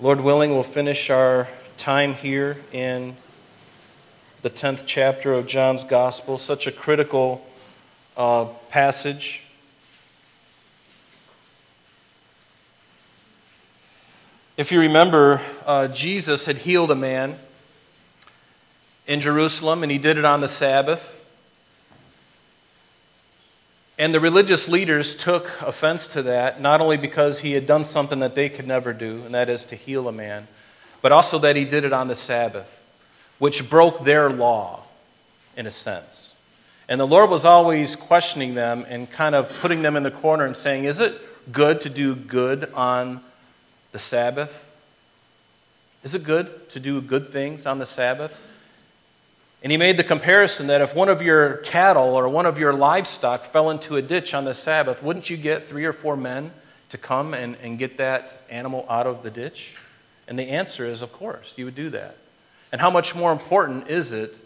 Lord willing, we'll finish our time here in the 10th chapter of John's Gospel, such a critical uh, passage. If you remember, uh, Jesus had healed a man in Jerusalem, and he did it on the Sabbath. And the religious leaders took offense to that, not only because he had done something that they could never do, and that is to heal a man, but also that he did it on the Sabbath, which broke their law, in a sense. And the Lord was always questioning them and kind of putting them in the corner and saying, Is it good to do good on the Sabbath? Is it good to do good things on the Sabbath? And he made the comparison that if one of your cattle or one of your livestock fell into a ditch on the Sabbath, wouldn't you get three or four men to come and, and get that animal out of the ditch? And the answer is, of course, you would do that. And how much more important is it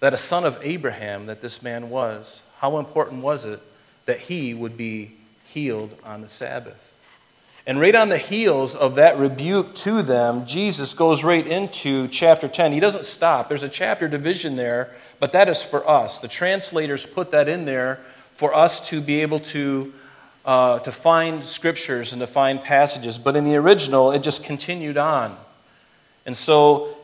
that a son of Abraham that this man was, how important was it that he would be healed on the Sabbath? And right on the heels of that rebuke to them, Jesus goes right into chapter 10. He doesn't stop. There's a chapter division there, but that is for us. The translators put that in there for us to be able to, uh, to find scriptures and to find passages. But in the original, it just continued on. And so,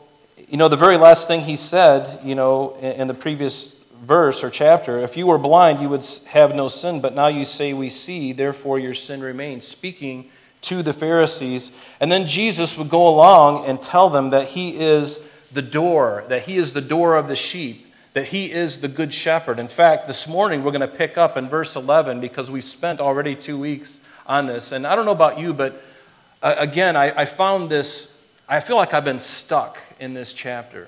you know, the very last thing he said, you know, in, the previous verse or chapter, if you were blind, you would have no sin, but now you say we see, therefore your sin remains. Speaking to the Pharisees. And then Jesus would go along and tell them that he is the door, that he is the door of the sheep, that he is the good shepherd. In fact, this morning we're going to pick up in verse 11 because we've spent already two weeks on this. And I don't know about you, but uh, again, I, I found this, I feel like I've been stuck in this chapter.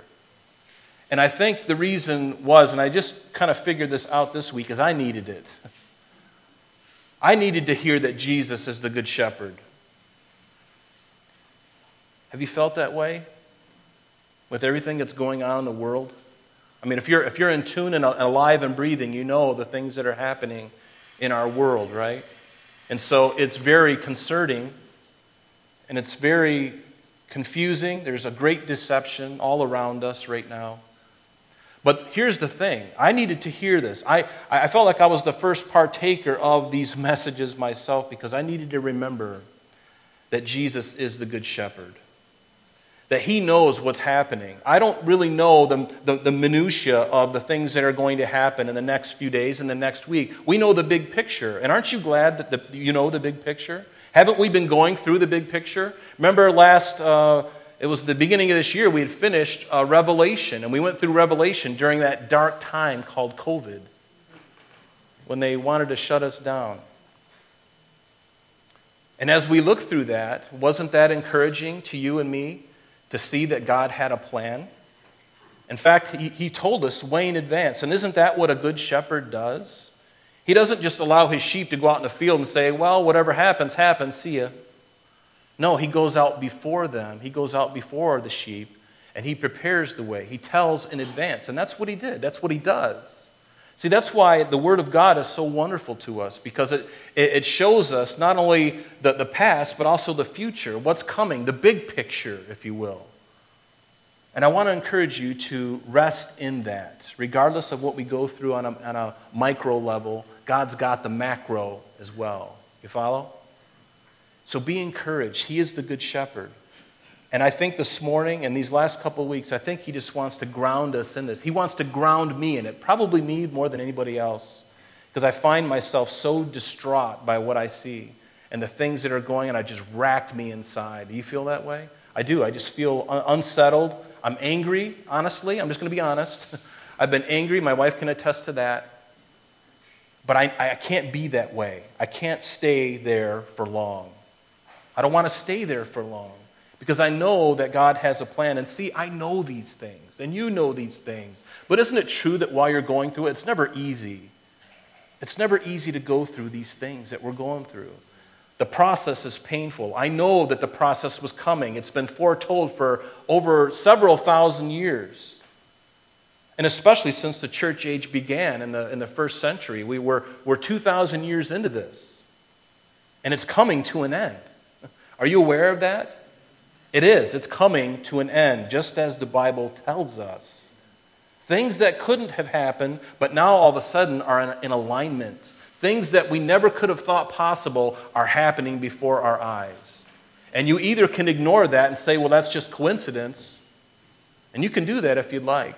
And I think the reason was, and I just kind of figured this out this week, is I needed it. I needed to hear that Jesus is the Good Shepherd. Have you felt that way with everything that's going on in the world? I mean, if you're, if you're in tune and alive and breathing, you know the things that are happening in our world, right? And so it's very concerning and it's very confusing. There's a great deception all around us right now. But here's the thing I needed to hear this. I, I felt like I was the first partaker of these messages myself because I needed to remember that Jesus is the Good Shepherd that he knows what's happening. I don't really know the, the, the, minutiae of the things that are going to happen in the next few days and the next week. We know the big picture. And aren't you glad that the, you know the big picture? Haven't we been going through the big picture? Remember last, uh, it was the beginning of this year, we had finished uh, Revelation, and we went through Revelation during that dark time called COVID when they wanted to shut us down. And as we look through that, wasn't that encouraging to you and me? To see that God had a plan. In fact, he, he told us way in advance. And isn't that what a good shepherd does? He doesn't just allow his sheep to go out in the field and say, well, whatever happens, happens, see ya. No, he goes out before them. He goes out before the sheep and he prepares the way. He tells in advance. And that's what he did. That's what he does. See, that's why the Word of God is so wonderful to us because it, it shows us not only the, the past, but also the future, what's coming, the big picture, if you will. And I want to encourage you to rest in that. Regardless of what we go through on a, on a micro level, God's got the macro as well. You follow? So be encouraged. He is the Good Shepherd. And I think this morning and these last couple of weeks, I think he just wants to ground us in this. He wants to ground me in it, probably me more than anybody else, because I find myself so distraught by what I see and the things that are going on. I just racked me inside. Do you feel that way? I do. I just feel un- unsettled. I'm angry, honestly. I'm just going to be honest. I've been angry. My wife can attest to that. But I, I can't be that way. I can't stay there for long. I don't want to stay there for long because I know that God has a plan. And see, I know these things, and you know these things. But isn't it true that while you're going through it, it's never easy? It's never easy to go through these things that we're going through. The process is painful. I know that the process was coming. It's been foretold for over several thousand years. And especially since the church age began in the, in the first century, we were, we're 2,000 years into this. And it's coming to an end. Are you aware of that? It is. It's coming to an end, just as the Bible tells us. Things that couldn't have happened, but now all of a sudden are in, alignment. Things that we never could have thought possible are happening before our eyes. And you either can ignore that and say, well, that's just coincidence. And you can do that if you'd like.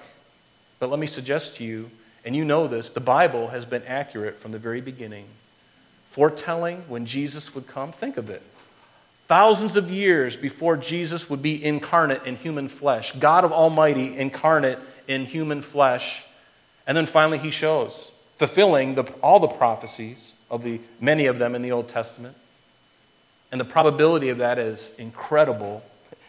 But let me suggest to you, and you know this, the Bible has been accurate from the very beginning. Foretelling when Jesus would come, think of it. Thousands of years before Jesus would be incarnate in human flesh, God of Almighty incarnate in human flesh. And then finally he shows, fulfilling the, all the prophecies of the many of them in the Old Testament. And the probability of that is incredible.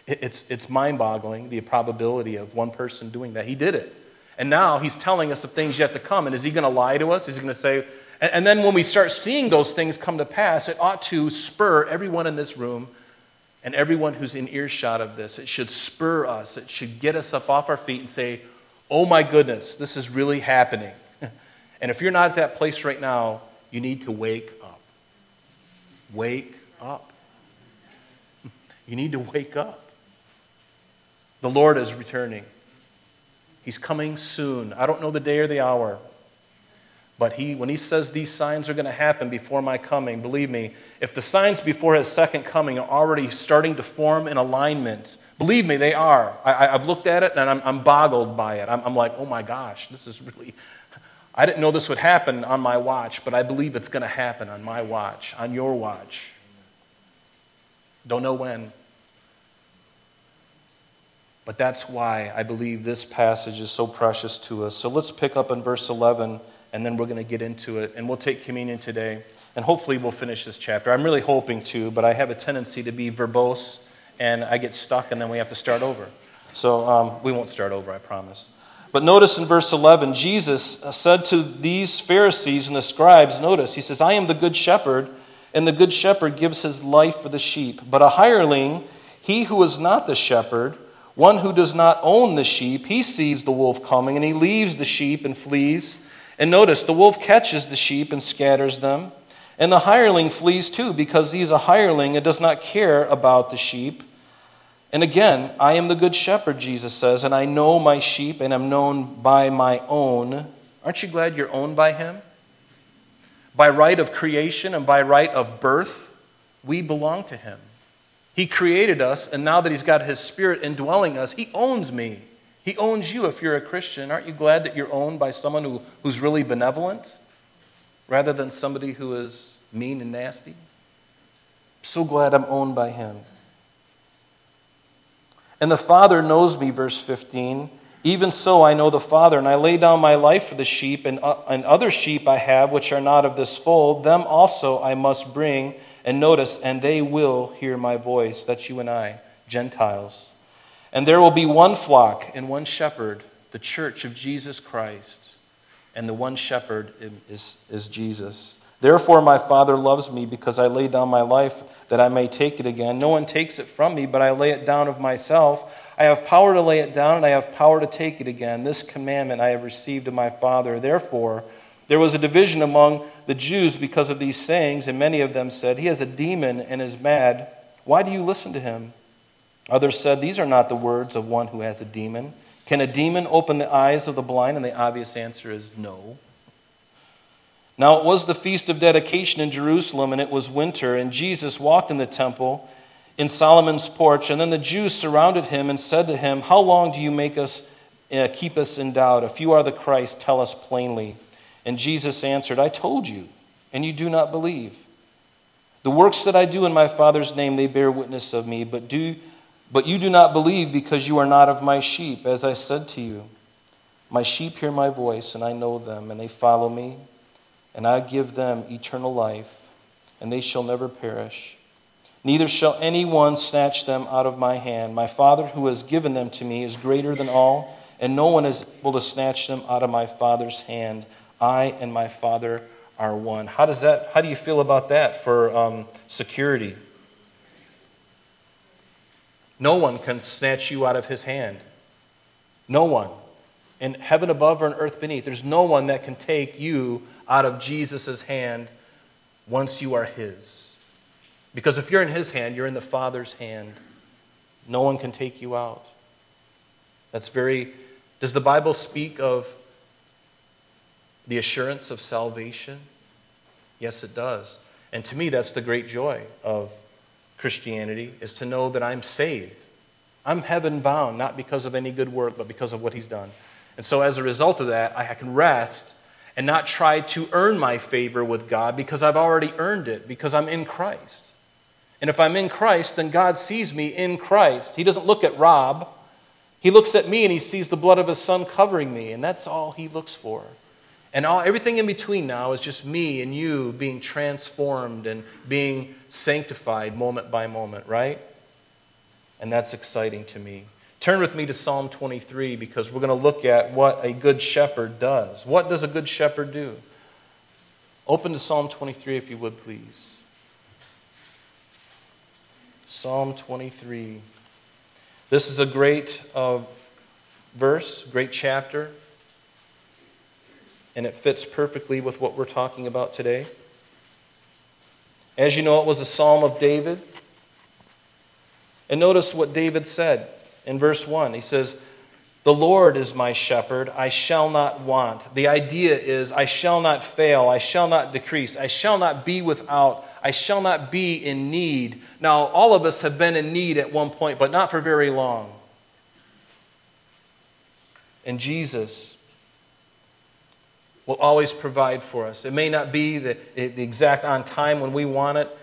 It's, it's mind boggling, the probability of one person doing that. He did it. And now he's telling us of things yet to come. And is he going to lie to us? Is he going to say, and, and then when we start seeing those things come to pass, it ought to spur everyone in this room and everyone who's in earshot of this. It should spur us, it should get us up off our feet and say, oh my goodness, this is really happening. and if you're not at that place right now, you need to wake up. Wake up. You need to wake up. The Lord is returning. He's coming soon. I don't know the day or the hour. But he, when he says these signs are going to happen before my coming, believe me, if the signs before his second coming are already starting to form in alignment, believe me, they are. I, have looked at it and I'm, I'm boggled by it. I'm, I'm like, oh my gosh, this is really. I didn't know this would happen on my watch, but I believe it's going to happen on my watch, on your watch. Don't know when. But that's why I believe this passage is so precious to us. So let's pick up in verse 11 and then we're going to get into it. And we'll take communion today, and hopefully we'll finish this chapter. I'm really hoping to, but I have a tendency to be verbose, and I get stuck, and then we have to start over. So um, we won't start over, I promise. But notice in verse 11, Jesus said to these Pharisees and the scribes, notice, he says, I am the good shepherd, and the good shepherd gives his life for the sheep. But a hireling, he who is not the shepherd, one who does not own the sheep, he sees the wolf coming, and he leaves the sheep and flees. And notice, the wolf catches the sheep and scatters them. And the hireling flees too, because he's a hireling and does not care about the sheep. And again, I am the good shepherd, Jesus says, and I know my sheep and am known by my own. Aren't you glad you're owned by him? By right of creation and by right of birth, we belong to him. He created us, and now that he's got his spirit indwelling us, he owns me. He owns you if you're a Christian. Aren't you glad that you're owned by someone who, who's really benevolent rather than somebody who is mean and nasty? so glad I'm owned by him. And the Father knows me, verse 15. Even so, I know the Father, and I lay down my life for the sheep, and, uh, and other sheep I have which are not of this fold, them also I must bring. And notice, and they will hear my voice. That's you and I, Gentiles. And there will be one flock and one shepherd, the church of Jesus Christ. And the one shepherd is, is Jesus. Therefore, my Father loves me because I lay down my life that I may take it again. No one takes it from me, but I lay it down of myself. I have power to lay it down, and I have power to take it again. This commandment I have received of my Father. Therefore, there was a division among the Jews because of these sayings, and many of them said, He has a demon and is mad. Why do you listen to him? Others said, These are not the words of one who has a demon. Can a demon open the eyes of the blind? And the obvious answer is no. Now it was the feast of dedication in Jerusalem, and it was winter, and Jesus walked in the temple in Solomon's porch. And then the Jews surrounded him and said to him, How long do you make us uh, keep us in doubt? If you are the Christ, tell us plainly. And Jesus answered, I told you, and you do not believe. The works that I do in my Father's name, they bear witness of me, but do but you do not believe because you are not of my sheep, as I said to you. My sheep hear my voice, and I know them, and they follow me, and I give them eternal life, and they shall never perish. Neither shall anyone snatch them out of my hand. My Father, who has given them to me, is greater than all, and no one is able to snatch them out of my Father's hand. I and my Father are one. How does that? How do you feel about that for um, security? No one can snatch you out of his hand. No one. In heaven above or in earth beneath, there's no one that can take you out of Jesus' hand once you are his. Because if you're in his hand, you're in the Father's hand. No one can take you out. That's very. Does the Bible speak of the assurance of salvation? Yes, it does. And to me, that's the great joy of Christianity, is to know that I'm saved. I'm heaven bound, not because of any good work, but because of what He's done. And so, as a result of that, I can rest and not try to earn my favor with God because I've already earned it, because I'm in Christ. And if I'm in Christ, then God sees me in Christ. He doesn't look at Rob, He looks at me and He sees the blood of His Son covering me, and that's all He looks for. And all, everything in between now is just me and you being transformed and being sanctified moment by moment, right? And that's exciting to me. Turn with me to Psalm 23 because we're going to look at what a good shepherd does. What does a good shepherd do? Open to Psalm 23 if you would, please. Psalm 23. This is a great uh, verse, great chapter, and it fits perfectly with what we're talking about today. As you know, it was a psalm of David. And notice what David said in verse 1. He says, The Lord is my shepherd, I shall not want. The idea is, I shall not fail, I shall not decrease, I shall not be without, I shall not be in need. Now, all of us have been in need at one point, but not for very long. And Jesus will always provide for us. It may not be the, the exact on time when we want it,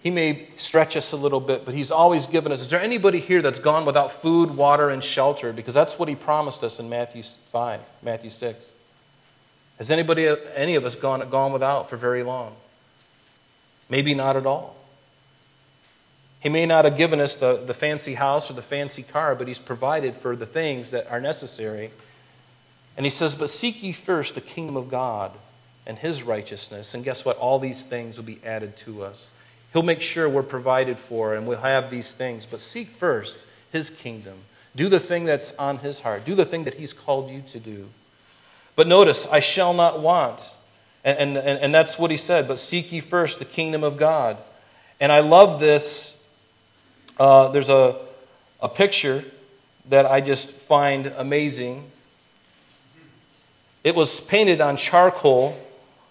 he may stretch us a little bit, but He's always given us. Is there anybody here that's gone without food, water, and shelter? Because that's what He promised us in Matthew 5, Matthew 6. Has anybody, any of us, gone, gone without for very long? Maybe not at all. He may not have given us the, the fancy house or the fancy car, but He's provided for the things that are necessary. And He says, But seek ye first the kingdom of God and His righteousness. And guess what? All these things will be added to us. He'll make sure we're provided for and we'll have these things. But seek first His kingdom. Do the thing that's on His heart. Do the thing that He's called you to do. But notice, I shall not want. And, and, and that's what He said. But seek ye first the kingdom of God. And I love this. Uh, there's a, a picture that I just find amazing. It was painted on charcoal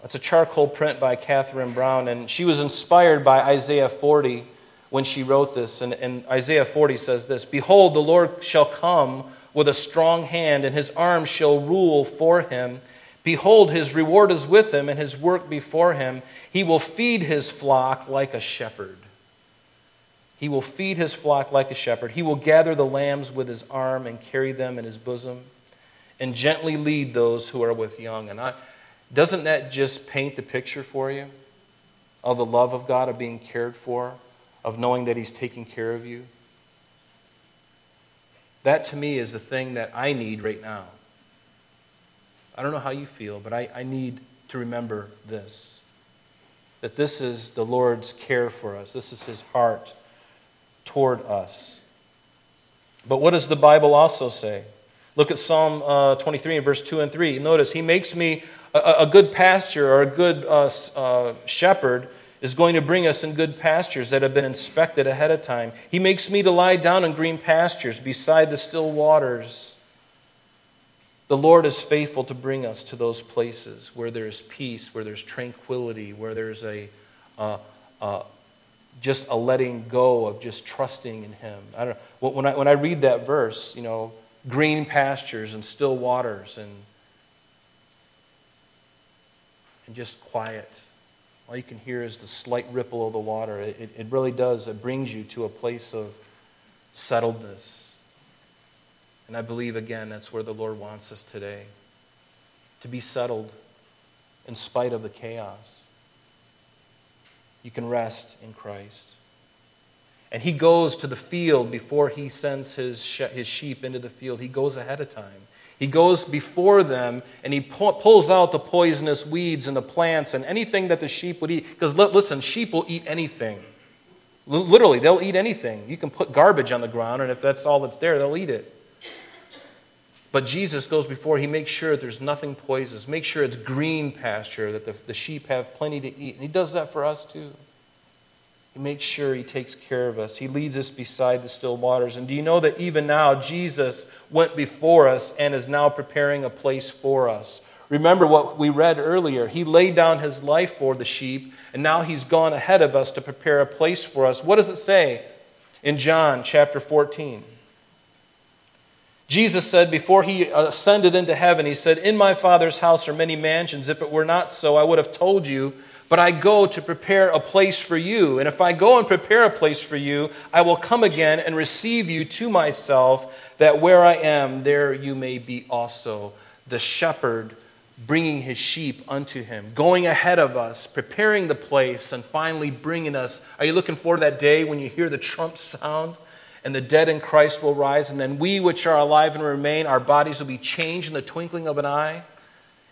it's a charcoal print by Catherine Brown, and she was inspired by Isaiah 40 when she wrote this. And, and Isaiah 40 says this Behold, the Lord shall come with a strong hand, and his arm shall rule for him. Behold, his reward is with him, and his work before him. He will feed his flock like a shepherd. He will feed his flock like a shepherd. He will gather the lambs with his arm and carry them in his bosom, and gently lead those who are with young. And I, doesn't that just paint the picture for you of the love of God, of being cared for, of knowing that He's taking care of you? That to me is the thing that I need right now. I don't know how you feel, but I, I need to remember this that this is the Lord's care for us, this is His heart toward us. But what does the Bible also say? Look at Psalm uh, 23 and verse 2 and 3. Notice, He makes me a, a good pasture or a good uh, uh, shepherd is going to bring us in good pastures that have been inspected ahead of time. He makes me to lie down in green pastures beside the still waters. The Lord is faithful to bring us to those places where there is peace, where there's tranquility, where there's a uh, uh, just a letting go of just trusting in Him. I don't know. When I, when I read that verse, you know, green pastures and still waters and and just quiet. All you can hear is the slight ripple of the water. It, it really does. It brings you to a place of settledness. And I believe, again, that's where the Lord wants us today to be settled in spite of the chaos. You can rest in Christ. And he goes to the field before he sends his, his sheep into the field. He goes ahead of time. He goes before them and he pulls out the poisonous weeds and the plants and anything that the sheep would eat. Because listen, sheep will eat anything. Literally, they'll eat anything. You can put garbage on the ground, and if that's all that's there, they'll eat it. But Jesus goes before, he makes sure there's nothing poisonous, make sure it's green pasture, that the, the sheep have plenty to eat. And he does that for us too. He makes sure He takes care of us. He leads us beside the still waters. And do you know that even now Jesus went before us and is now preparing a place for us? Remember what we read earlier. He laid down His life for the sheep, and now He's gone ahead of us to prepare a place for us. What does it say in John chapter 14? Jesus said before he ascended into heaven, He said, In my Father's house are many mansions. If it were not so, I would have told you but I go to prepare a place for you. And if I go and prepare a place for you, I will come again and receive you to myself, that where I am, there you may be also. The shepherd bringing his sheep unto him, going ahead of us, preparing the place, and finally bringing us. Are you looking forward to that day when you hear the trump sound? And the dead in Christ will rise, and then we which are alive and remain, our bodies will be changed in the twinkling of an eye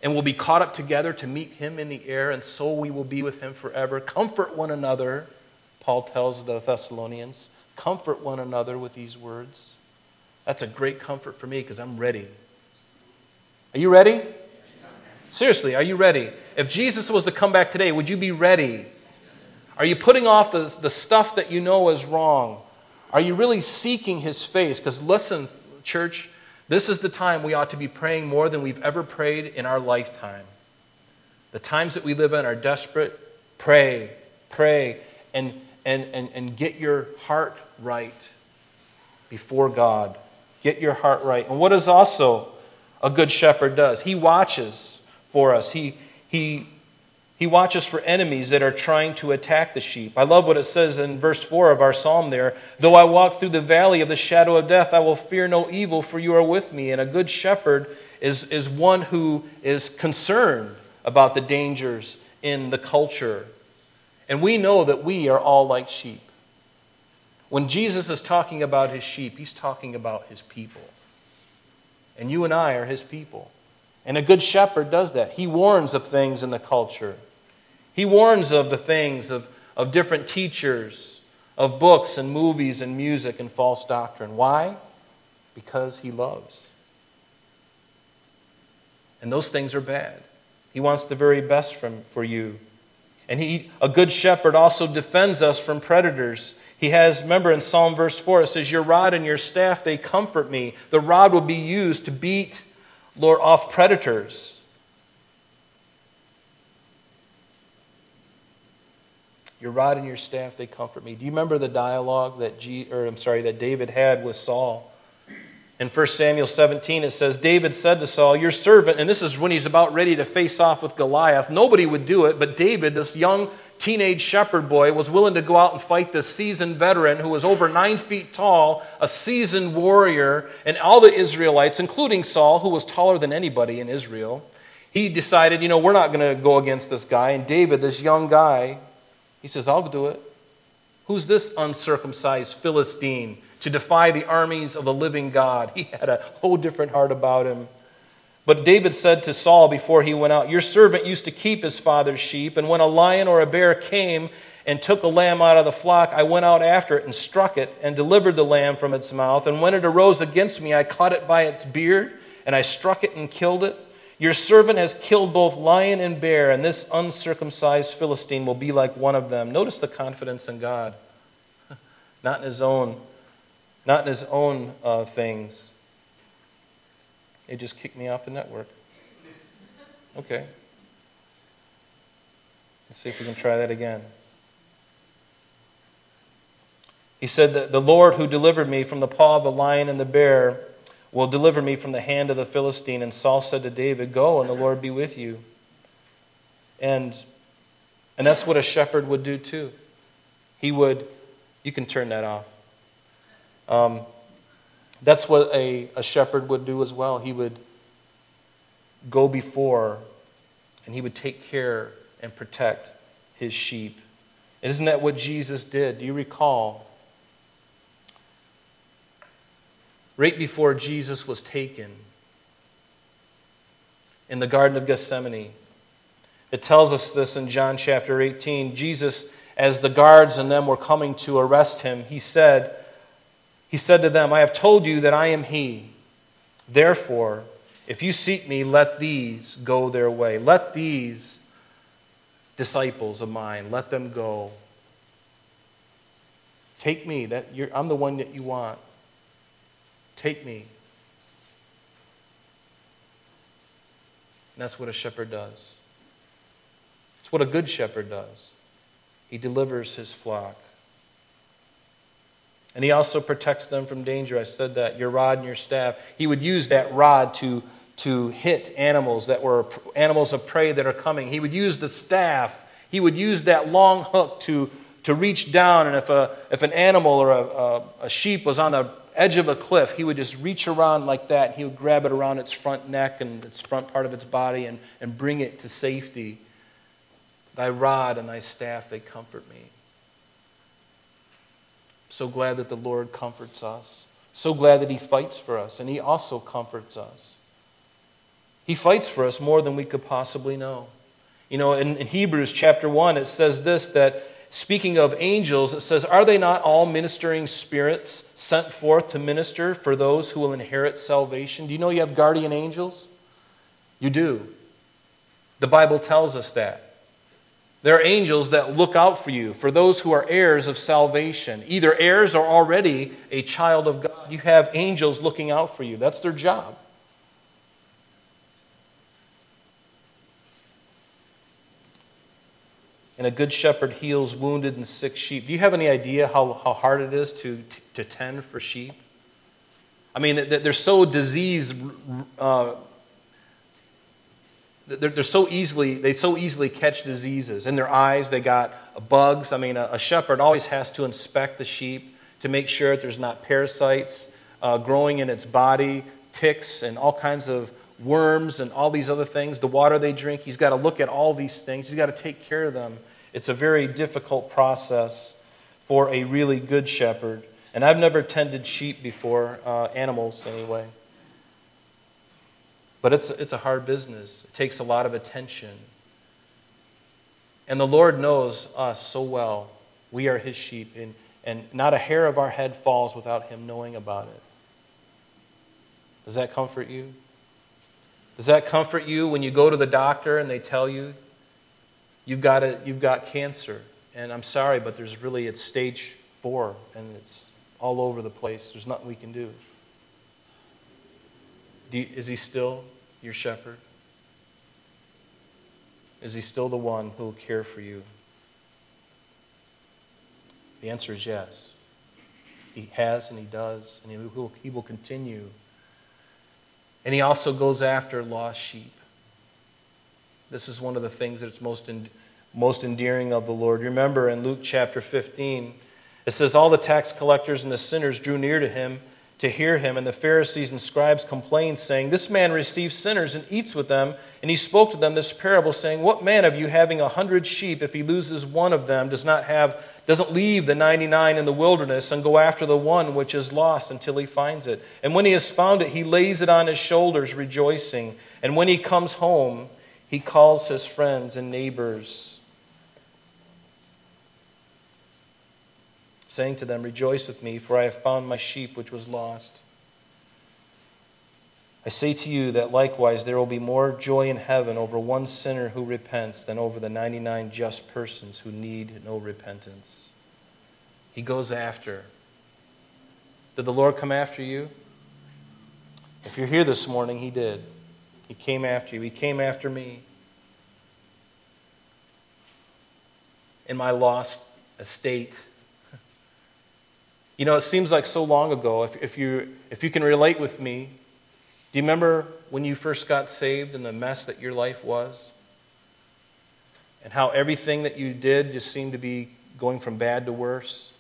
and will be caught up together to meet him in the air, and so we will be with him forever. Comfort one another, Paul tells the Thessalonians. Comfort one another with these words. That's a great comfort for me because I'm ready. Are you ready? Seriously, are you ready? If Jesus was to come back today, would you be ready? Are you putting off the, the stuff that you know is wrong? Are you really seeking his face? Because listen, church, this is the time we ought to be praying more than we've ever prayed in our lifetime. The times that we live in are desperate. Pray, pray, and, and, and, and get your heart right before God. Get your heart right. And what is also a good shepherd does? He watches for us. He, he he watches for enemies that are trying to attack the sheep. I love what it says in verse 4 of our psalm there. Though I walk through the valley of the shadow of death, I will fear no evil, for you are with me. And a good shepherd is, is one who is concerned about the dangers in the culture. And we know that we are all like sheep. When Jesus is talking about his sheep, he's talking about his people. And you and I are his people. And a good shepherd does that. He warns of things in the culture. He warns of the things of, of different teachers, of books and movies and music and false doctrine. Why? Because he loves. And those things are bad. He wants the very best from, for you. And he, a good shepherd also defends us from predators. He has, remember in Psalm verse 4, it says, Your rod and your staff, they comfort me. The rod will be used to beat, Lord, off predators. Your rod and your staff, they comfort me. Do you remember the dialogue that, G, or I'm sorry, that David had with Saul? In 1 Samuel 17, it says, David said to Saul, Your servant, and this is when he's about ready to face off with Goliath. Nobody would do it, but David, this young teenage shepherd boy, was willing to go out and fight this seasoned veteran who was over nine feet tall, a seasoned warrior, and all the Israelites, including Saul, who was taller than anybody in Israel. He decided, you know, we're not going to go against this guy. And David, this young guy, he says, I'll do it. Who's this uncircumcised Philistine to defy the armies of the living God? He had a whole different heart about him. But David said to Saul before he went out, Your servant used to keep his father's sheep, and when a lion or a bear came and took a lamb out of the flock, I went out after it and struck it and delivered the lamb from its mouth. And when it arose against me, I caught it by its beard, and I struck it and killed it. Your servant has killed both lion and bear, and this uncircumcised Philistine will be like one of them. Notice the confidence in God, not in his own, not in his own uh, things. It just kicked me off the network. Okay. Let's see if we can try that again. He said that the Lord who delivered me from the paw of the lion and the bear will deliver me from the hand of the Philistine. And Saul said to David, Go, and the Lord be with you. And, and that's what a shepherd would do too. He would, you can turn that off. Um, that's what a, a shepherd would do as well. He would go before and he would take care and protect his sheep. Isn't that what Jesus did? Do you recall right before Jesus was taken in the Garden of Gethsemane. It tells us this in John chapter 18. Jesus, as the guards and them were coming to arrest him, he said, he said to them, I have told you that I am he. Therefore, if you seek me, let these go their way. Let these disciples of mine, let them go. Take me. That I'm the one that you want. Take me. And that's what a shepherd does. It's what a good shepherd does. He delivers his flock. And he also protects them from danger. I said that, your rod and your staff. He would use that rod to, to hit animals that were animals of prey that are coming. He would use the staff. He would use that long hook to, to reach down. And if, a, if an animal or a, a, a sheep was on the edge of a cliff, he would just reach around like that. He would grab it around its front neck and its front part of its body and, and bring it to safety. Thy rod and thy staff, they comfort me. So glad that the Lord comforts us. So glad that he fights for us, and he also comforts us. He fights for us more than we could possibly know. You know, in, in Hebrews chapter 1, it says this that speaking of angels, it says, Are they not all ministering spirits sent forth to minister for those who will inherit salvation? Do you know you have guardian angels? You do. The Bible tells us that. There are angels that look out for you, for those who are heirs of salvation. Either heirs or already a child of God. You have angels looking out for you. That's their job. And a good shepherd heals wounded and sick sheep. Do you have any idea how, how hard it is to, to, tend for sheep? I mean, they're so disease, uh, they're, they're so easily, they so easily catch diseases. In their eyes, they got bugs. I mean, a, a shepherd always has to inspect the sheep to make sure that there's not parasites uh, growing in its body, ticks, and all kinds of worms and all these other things. The water they drink, he's got to look at all these things. He's got to take care of them. It's a very difficult process for a really good shepherd. And I've never tended sheep before, uh, animals anyway. But it's, it's a hard business, it takes a lot of attention. And the Lord knows us so well. We are His sheep, and, and not a hair of our head falls without Him knowing about it. Does that comfort you? Does that comfort you when you go to the doctor and they tell you you've got, a, you've got cancer. And I'm sorry, but there's really, it's stage four, and it's all over the place. There's nothing we can do. do you, is he still your shepherd? Is he still the one who will care for you? The answer is yes. He has and he does, and he will, he will continue. And he also goes after lost sheep. This is one of the things that's most, most endearing of the Lord. Remember in Luke chapter 15, it says, All the tax collectors and the sinners drew near to him to hear him, and the Pharisees and scribes complained, saying, This man receives sinners and eats with them. And he spoke to them this parable, saying, What man of you having a hundred sheep, if he loses one of them, does not have doesn't leave the 99 in the wilderness and go after the one which is lost until he finds it. And when he has found it, he lays it on his shoulders, rejoicing. And when he comes home, he calls his friends and neighbors, saying to them, Rejoice with me, for I have found my sheep which was lost. I say to you that likewise there will be more joy in heaven over one sinner who repents than over the 99 just persons who need no repentance. He goes after. Did the Lord come after you? If you're here this morning, He did. He came after you. He came after me. In my lost estate. You know, it seems like so long ago. If, if, you, if you can relate with me, do you remember when you first got saved and the mess that your life was? And how everything that you did just seemed to be going from bad to worse?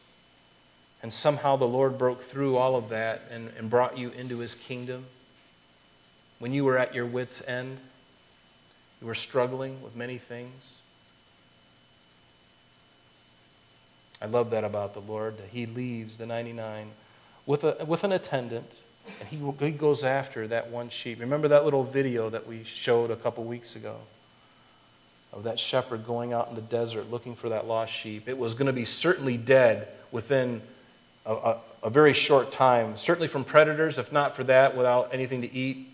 And somehow the Lord broke through all of that and, and brought you into his kingdom when you were at your wits' end, you were struggling with many things. I love that about the Lord, that He leaves the 99 with, a, with an attendant, and he, he goes after that one sheep. Remember that little video that we showed a couple weeks ago of that shepherd going out in the desert looking for that lost sheep? It was going to be certainly dead within a, a, a very short time, certainly from predators, if not for that, without anything to eat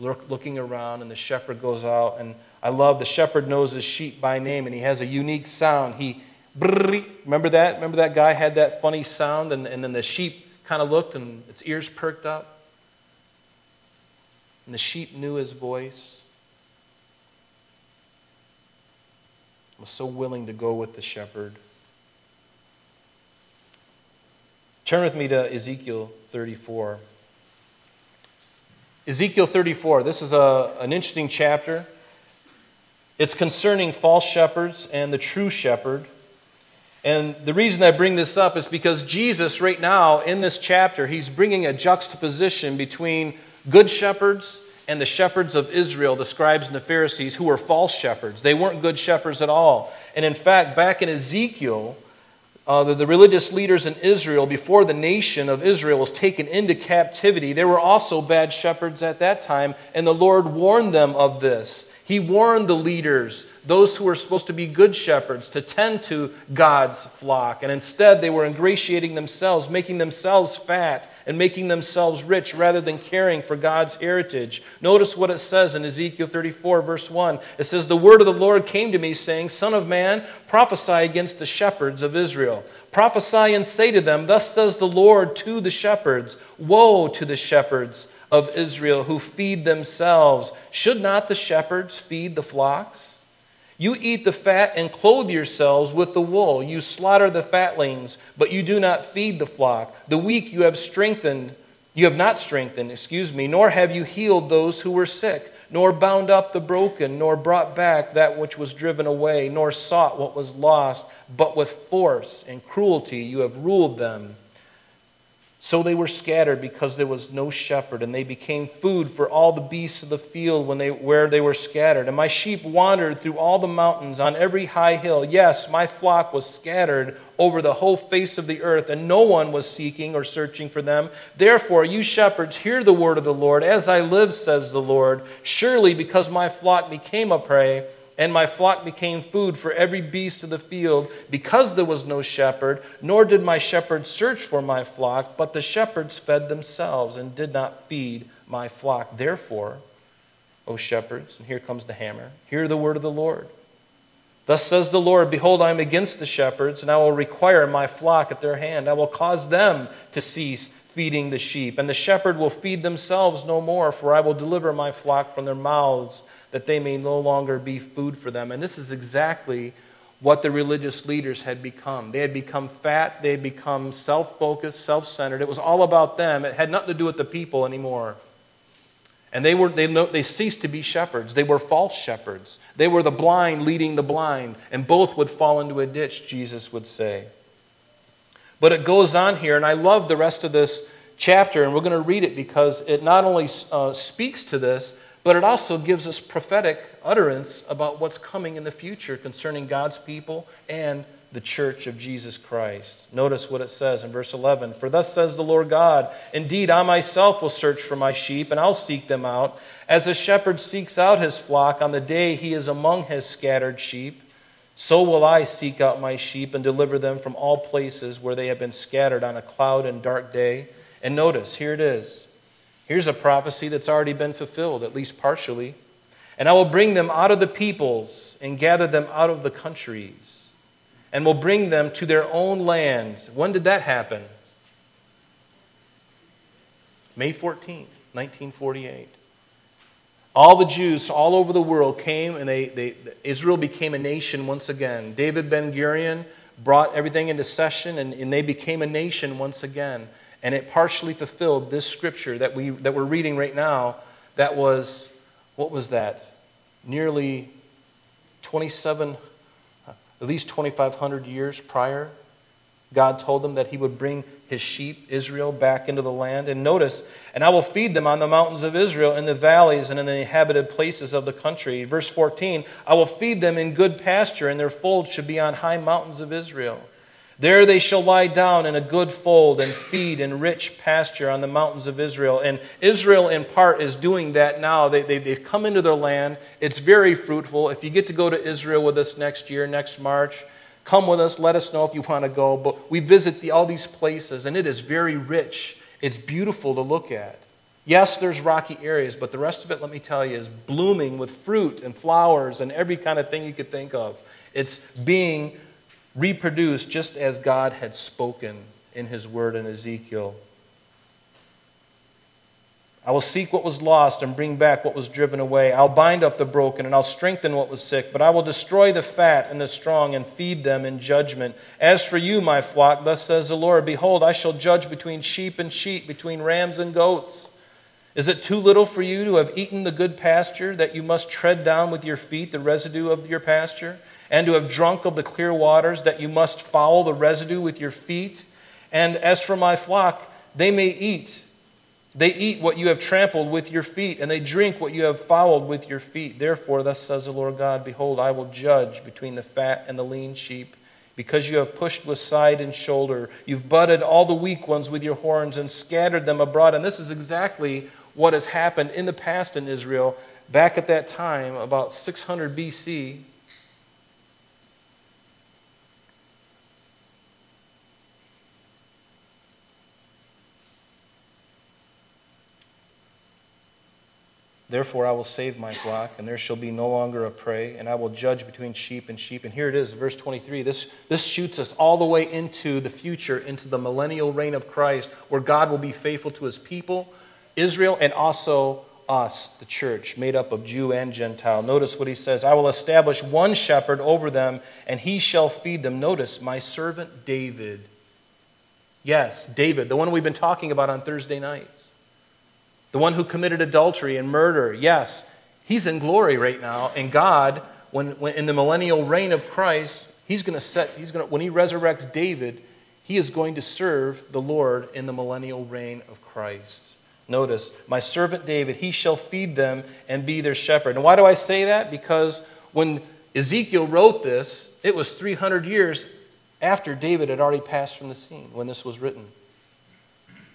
looking around, and the shepherd goes out. And I love the shepherd knows his sheep by name, and he has a unique sound. He, Remember that? Remember that guy had that funny sound, and, and then the sheep kind of looked and its ears perked up? And the sheep knew his voice. Was so willing to go with the shepherd. Turn with me to Ezekiel 34. Ezekiel 34, this is a, an interesting chapter. It's concerning false shepherds and the true shepherd. And the reason I bring this up is because Jesus, right now in this chapter, he's bringing a juxtaposition between good shepherds and the shepherds of Israel, the scribes and the Pharisees, who were false shepherds. They weren't good shepherds at all. And in fact, back in Ezekiel, uh, the, the religious leaders in Israel, before the nation of Israel was taken into captivity, they were also bad shepherds at that time, and the Lord warned them of this. He warned the leaders, those who were supposed to be good shepherds, to tend to God's flock. And instead, they were ingratiating themselves, making themselves fat, and making themselves rich rather than caring for God's heritage. Notice what it says in Ezekiel 34, verse 1. It says, The word of the Lord came to me, saying, Son of man, prophesy against the shepherds of Israel. Prophesy and say to them, Thus says the Lord to the shepherds Woe to the shepherds of Israel who feed themselves. Should not the shepherds feed the flocks? You eat the fat and clothe yourselves with the wool. You slaughter the fatlings, but you do not feed the flock. The weak you have strengthened, you have not strengthened, excuse me, nor have you healed those who were sick, nor bound up the broken, nor brought back that which was driven away, nor sought what was lost, but with force and cruelty you have ruled them. So they were scattered because there was no shepherd, and they became food for all the beasts of the field when they, where they were scattered. And my sheep wandered through all the mountains on every high hill. Yes, my flock was scattered over the whole face of the earth, and no one was seeking or searching for them. Therefore, you shepherds, hear the word of the Lord. As I live, says the Lord, surely because my flock became a prey, and my flock became food for every beast of the field, because there was no shepherd, nor did my shepherds search for my flock, but the shepherds fed themselves and did not feed my flock. Therefore, O shepherds, and here comes the hammer, hear the word of the Lord. Thus says the Lord Behold, I am against the shepherds, and I will require my flock at their hand. I will cause them to cease feeding the sheep, and the shepherd will feed themselves no more, for I will deliver my flock from their mouths that they may no longer be food for them. And this is exactly what the religious leaders had become. They had become fat, they had become self focused, self centered. It was all about them, it had nothing to do with the people anymore. And they, were, they, they ceased to be shepherds. They were false shepherds. They were the blind leading the blind, and both would fall into a ditch, Jesus would say. But it goes on here, and I love the rest of this chapter, and we're going to read it because it not only uh, speaks to this, but it also gives us prophetic utterance about what's coming in the future concerning God's people and the church of Jesus Christ. Notice what it says in verse 11 For thus says the Lord God, Indeed, I myself will search for my sheep, and I'll seek them out, as a shepherd seeks out his flock on the day he is among his scattered sheep. So will I seek out my sheep and deliver them from all places where they have been scattered on a cloud and dark day. And notice, here it is. Here's a prophecy that's already been fulfilled, at least partially. And I will bring them out of the peoples and gather them out of the countries, and will bring them to their own land. When did that happen? May 14th, 1948. All the Jews all over the world came, and they, they, Israel became a nation once again. David Ben Gurion brought everything into session, and, and they became a nation once again. And it partially fulfilled this scripture that, we, that we're reading right now that was, what was that? Nearly 27, at least 2,500 years prior. God told them that He would bring His sheep, Israel, back into the land. And notice, and I will feed them on the mountains of Israel, in the valleys, and in the inhabited places of the country. Verse 14, I will feed them in good pasture, and their folds should be on high mountains of Israel. There they shall lie down in a good fold and feed in rich pasture on the mountains of Israel. And Israel, in part, is doing that now. They, they, they've come into their land. It's very fruitful. If you get to go to Israel with us next year, next March, come with us. Let us know if you want to go. But we visit the, all these places, and it is very rich. It's beautiful to look at. Yes, there's rocky areas, but the rest of it, let me tell you, is blooming with fruit and flowers and every kind of thing you could think of. It's being reproduced just as God had spoken in his word in Ezekiel. I will seek what was lost and bring back what was driven away. I'll bind up the broken and I'll strengthen what was sick, but I will destroy the fat and the strong and feed them in judgment. As for you, my flock, thus says the Lord, behold, I shall judge between sheep and sheep, between rams and goats. Is it too little for you to have eaten the good pasture, that you must tread down with your feet the residue of your pasture, and to have drunk of the clear waters, that you must foul the residue with your feet? And as for my flock, they may eat they eat what you have trampled with your feet, and they drink what you have fouled with your feet. Therefore, thus says the Lord God Behold, I will judge between the fat and the lean sheep. Because you have pushed with side and shoulder, you've butted all the weak ones with your horns and scattered them abroad. And this is exactly what has happened in the past in Israel back at that time, about 600 BC. Therefore, I will save my flock, and there shall be no longer a prey, and I will judge between sheep and sheep. And here it is, verse 23. This, this shoots us all the way into the future, into the millennial reign of Christ, where God will be faithful to his people, Israel, and also us, the church, made up of Jew and Gentile. Notice what he says I will establish one shepherd over them, and he shall feed them. Notice, my servant David. Yes, David, the one we've been talking about on Thursday nights. The one who committed adultery and murder, yes, he's in glory right now. And God, when, when in the millennial reign of Christ, he's going to set, he's going to, when he resurrects David, he is going to serve the Lord in the millennial reign of Christ. Notice, my servant David, he shall feed them and be their shepherd. And why do I say that? Because when Ezekiel wrote this, it was 300 years after David had already passed from the scene when this was written.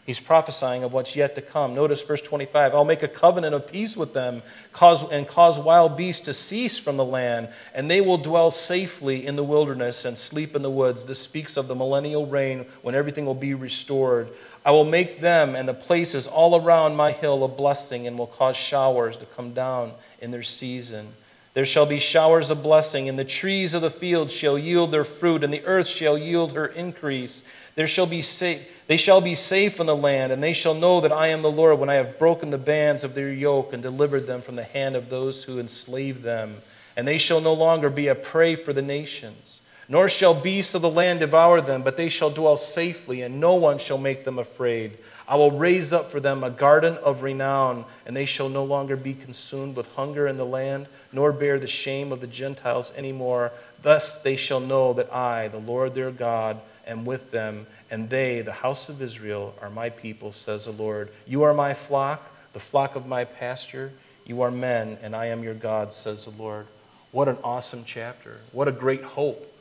He's prophesying of what's yet to come. Notice verse 25 I'll make a covenant of peace with them cause, and cause wild beasts to cease from the land, and they will dwell safely in the wilderness and sleep in the woods. This speaks of the millennial reign when everything will be restored. I will make them and the places all around my hill a blessing and will cause showers to come down in their season. There shall be showers of blessing, and the trees of the field shall yield their fruit, and the earth shall yield her increase. There shall be safe they shall be safe in the land, and they shall know that I am the Lord when I have broken the bands of their yoke and delivered them from the hand of those who enslaved them. And they shall no longer be a prey for the nations, nor shall beasts of the land devour them, but they shall dwell safely, and no one shall make them afraid. I will raise up for them a garden of renown, and they shall no longer be consumed with hunger in the land, nor bear the shame of the Gentiles any more. Thus they shall know that I, the Lord their God, am with them and they, the house of Israel, are my people, says the Lord. You are my flock, the flock of my pasture. You are men, and I am your God, says the Lord. What an awesome chapter. What a great hope.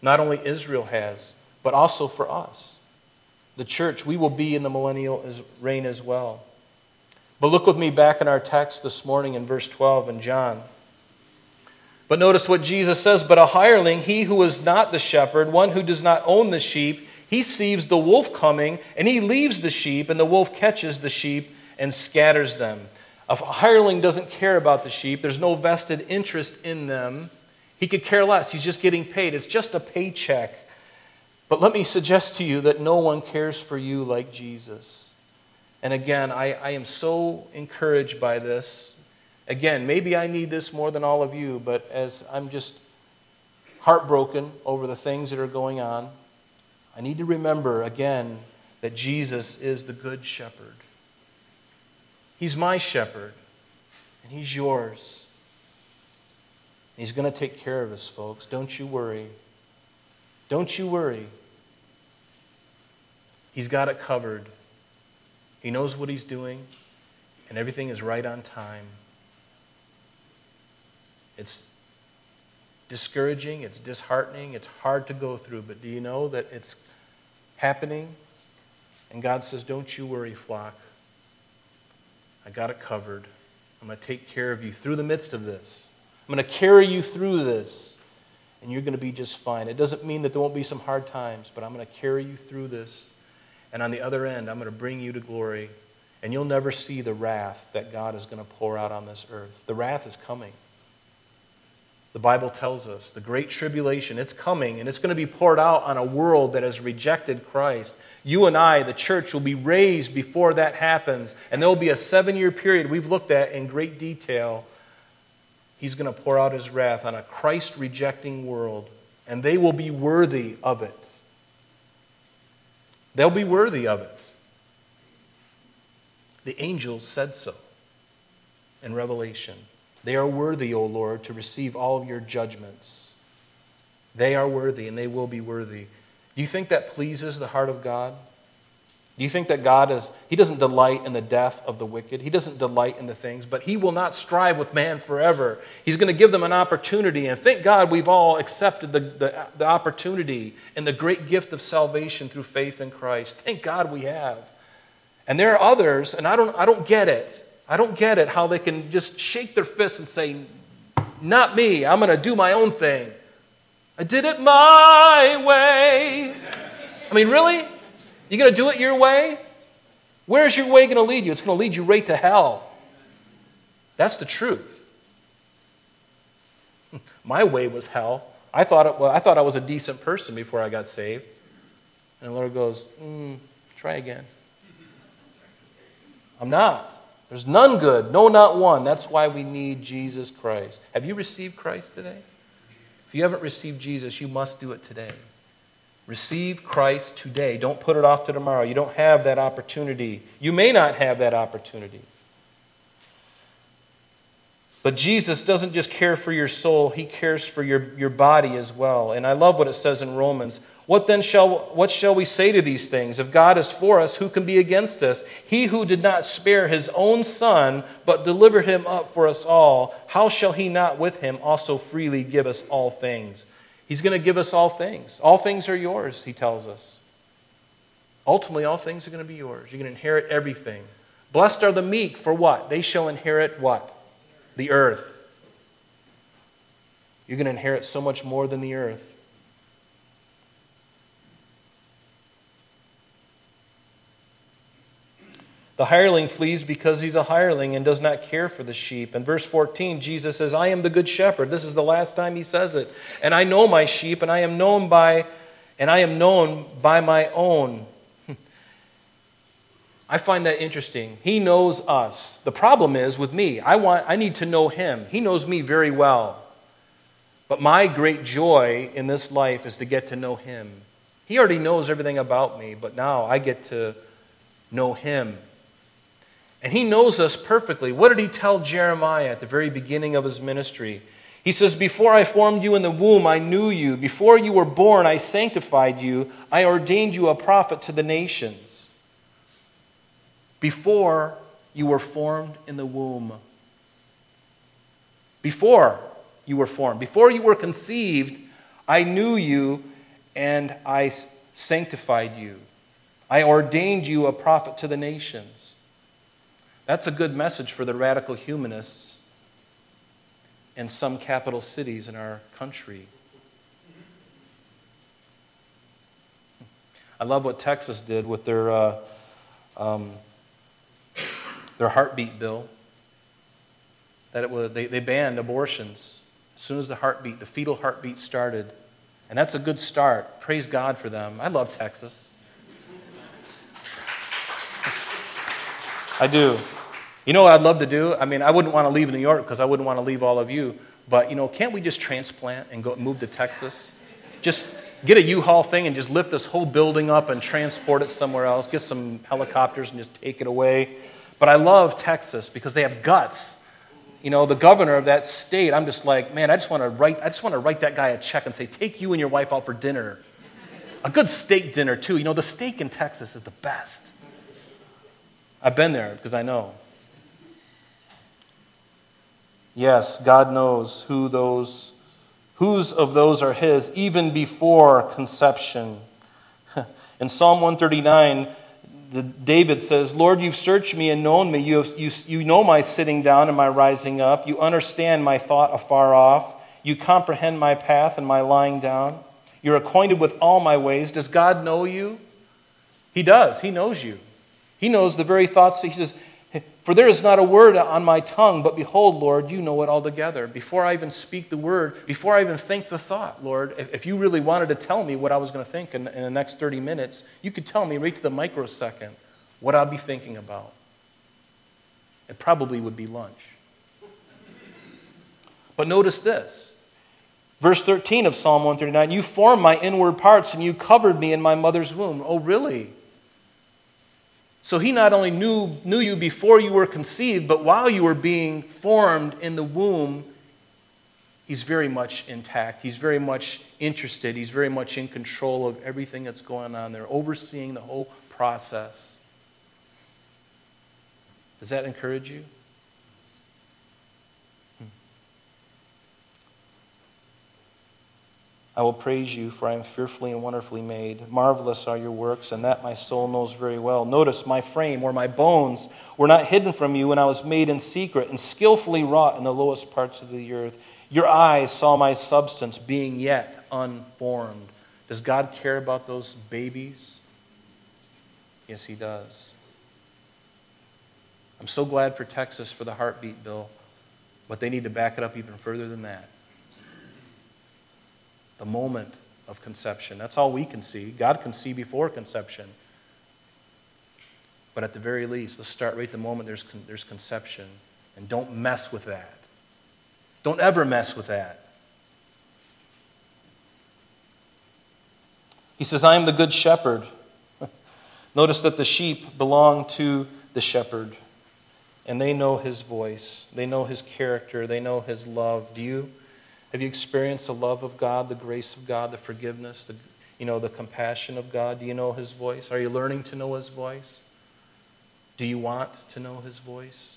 Not only Israel has, but also for us. The church, we will be in the millennial reign as well. But look with me back in our text this morning in verse 12 in John. But notice what Jesus says But a hireling, he who is not the shepherd, one who does not own the sheep, he sees the wolf coming and he leaves the sheep, and the wolf catches the sheep and scatters them. A hireling doesn't care about the sheep, there's no vested interest in them. He could care less. He's just getting paid. It's just a paycheck. But let me suggest to you that no one cares for you like Jesus. And again, I, I am so encouraged by this. Again, maybe I need this more than all of you, but as I'm just heartbroken over the things that are going on, I need to remember again that Jesus is the good shepherd. He's my shepherd, and he's yours. He's going to take care of us, folks. Don't you worry. Don't you worry. He's got it covered. He knows what he's doing, and everything is right on time. It's discouraging, it's disheartening, it's hard to go through, but do you know that it's happening? And God says, Don't you worry, flock. I got it covered. I'm going to take care of you through the midst of this. I'm going to carry you through this, and you're going to be just fine. It doesn't mean that there won't be some hard times, but I'm going to carry you through this. And on the other end, I'm going to bring you to glory. And you'll never see the wrath that God is going to pour out on this earth. The wrath is coming. The Bible tells us the great tribulation, it's coming and it's going to be poured out on a world that has rejected Christ. You and I, the church, will be raised before that happens, and there will be a seven year period we've looked at in great detail. He's going to pour out his wrath on a Christ rejecting world, and they will be worthy of it. They'll be worthy of it. The angels said so in Revelation. They are worthy, O Lord, to receive all of your judgments. They are worthy, and they will be worthy. Do you think that pleases the heart of God? Do you think that God is, He doesn't delight in the death of the wicked? He doesn't delight in the things, but He will not strive with man forever. He's going to give them an opportunity. And thank God we've all accepted the, the, the opportunity and the great gift of salvation through faith in Christ. Thank God we have. And there are others, and I don't, I don't get it. I don't get it how they can just shake their fists and say, Not me, I'm going to do my own thing. I did it my way. I mean, really? You're going to do it your way? Where's your way going to lead you? It's going to lead you right to hell. That's the truth. My way was hell. I thought, it, well, I thought I was a decent person before I got saved. And the Lord goes, mm, try again. I'm not. There's none good, no, not one. That's why we need Jesus Christ. Have you received Christ today? If you haven't received Jesus, you must do it today. Receive Christ today. Don't put it off to tomorrow. You don't have that opportunity. You may not have that opportunity. But Jesus doesn't just care for your soul, He cares for your, your body as well. And I love what it says in Romans. What then shall, what shall we say to these things? If God is for us, who can be against us? He who did not spare his own son, but delivered him up for us all, how shall he not with him also freely give us all things? He's going to give us all things. All things are yours, he tells us. Ultimately, all things are going to be yours. You're going to inherit everything. Blessed are the meek for what? They shall inherit what? The earth. You're going to inherit so much more than the earth. The hireling flees because he's a hireling and does not care for the sheep. In verse 14, Jesus says, I am the good shepherd. This is the last time he says it. And I know my sheep, and I am known by and I am known by my own. I find that interesting. He knows us. The problem is with me, I want I need to know him. He knows me very well. But my great joy in this life is to get to know him. He already knows everything about me, but now I get to know him and he knows us perfectly. What did he tell Jeremiah at the very beginning of his ministry? He says, Before I formed you in the womb, I knew you. Before you were born, I sanctified you. I ordained you a prophet to the nations. Before you were formed in the womb. Before you were formed, before you were conceived, I knew you and I sanctified you. I ordained you a prophet to the nations. That's a good message for the radical humanists in some capital cities in our country. I love what Texas did with their, uh, um, their heartbeat bill. That it was, they, they banned abortions as soon as the heartbeat, the fetal heartbeat started. And that's a good start. Praise God for them. I love Texas. I do. You know what I'd love to do? I mean, I wouldn't want to leave New York because I wouldn't want to leave all of you. But, you know, can't we just transplant and go move to Texas? Just get a U-Haul thing and just lift this whole building up and transport it somewhere else. Get some helicopters and just take it away. But I love Texas because they have guts. You know, the governor of that state, I'm just like, man, I just want to write, I just want to write that guy a check and say, take you and your wife out for dinner. A good steak dinner, too. You know, the steak in Texas is the best. I've been there because I know. Yes, God knows who those whose of those are his even before conception. In Psalm 139, the, David says, Lord, you've searched me and known me. You, have, you, you know my sitting down and my rising up. You understand my thought afar off. You comprehend my path and my lying down. You're acquainted with all my ways. Does God know you? He does. He knows you. He knows the very thoughts. He says, For there is not a word on my tongue, but behold, Lord, you know it altogether. Before I even speak the word, before I even think the thought, Lord, if you really wanted to tell me what I was going to think in, in the next 30 minutes, you could tell me right to the microsecond what I'll be thinking about. It probably would be lunch. But notice this. Verse 13 of Psalm 139 You formed my inward parts and you covered me in my mother's womb. Oh, really? So he not only knew, knew you before you were conceived, but while you were being formed in the womb, he's very much intact. He's very much interested. He's very much in control of everything that's going on there, overseeing the whole process. Does that encourage you? I will praise you, for I am fearfully and wonderfully made. Marvelous are your works, and that my soul knows very well. Notice my frame or my bones were not hidden from you when I was made in secret and skillfully wrought in the lowest parts of the earth. Your eyes saw my substance being yet unformed. Does God care about those babies? Yes, He does. I'm so glad for Texas for the heartbeat bill, but they need to back it up even further than that the moment of conception. That's all we can see. God can see before conception. But at the very least, let's start right the moment there's, con- there's conception. And don't mess with that. Don't ever mess with that. He says, I am the good shepherd. Notice that the sheep belong to the shepherd, and they know his voice, they know his character, they know his love. Do you? Have you experienced the love of God, the grace of God, the forgiveness, the, you know, the compassion of God? Do you know His voice? Are you learning to know His voice? Do you want to know His voice?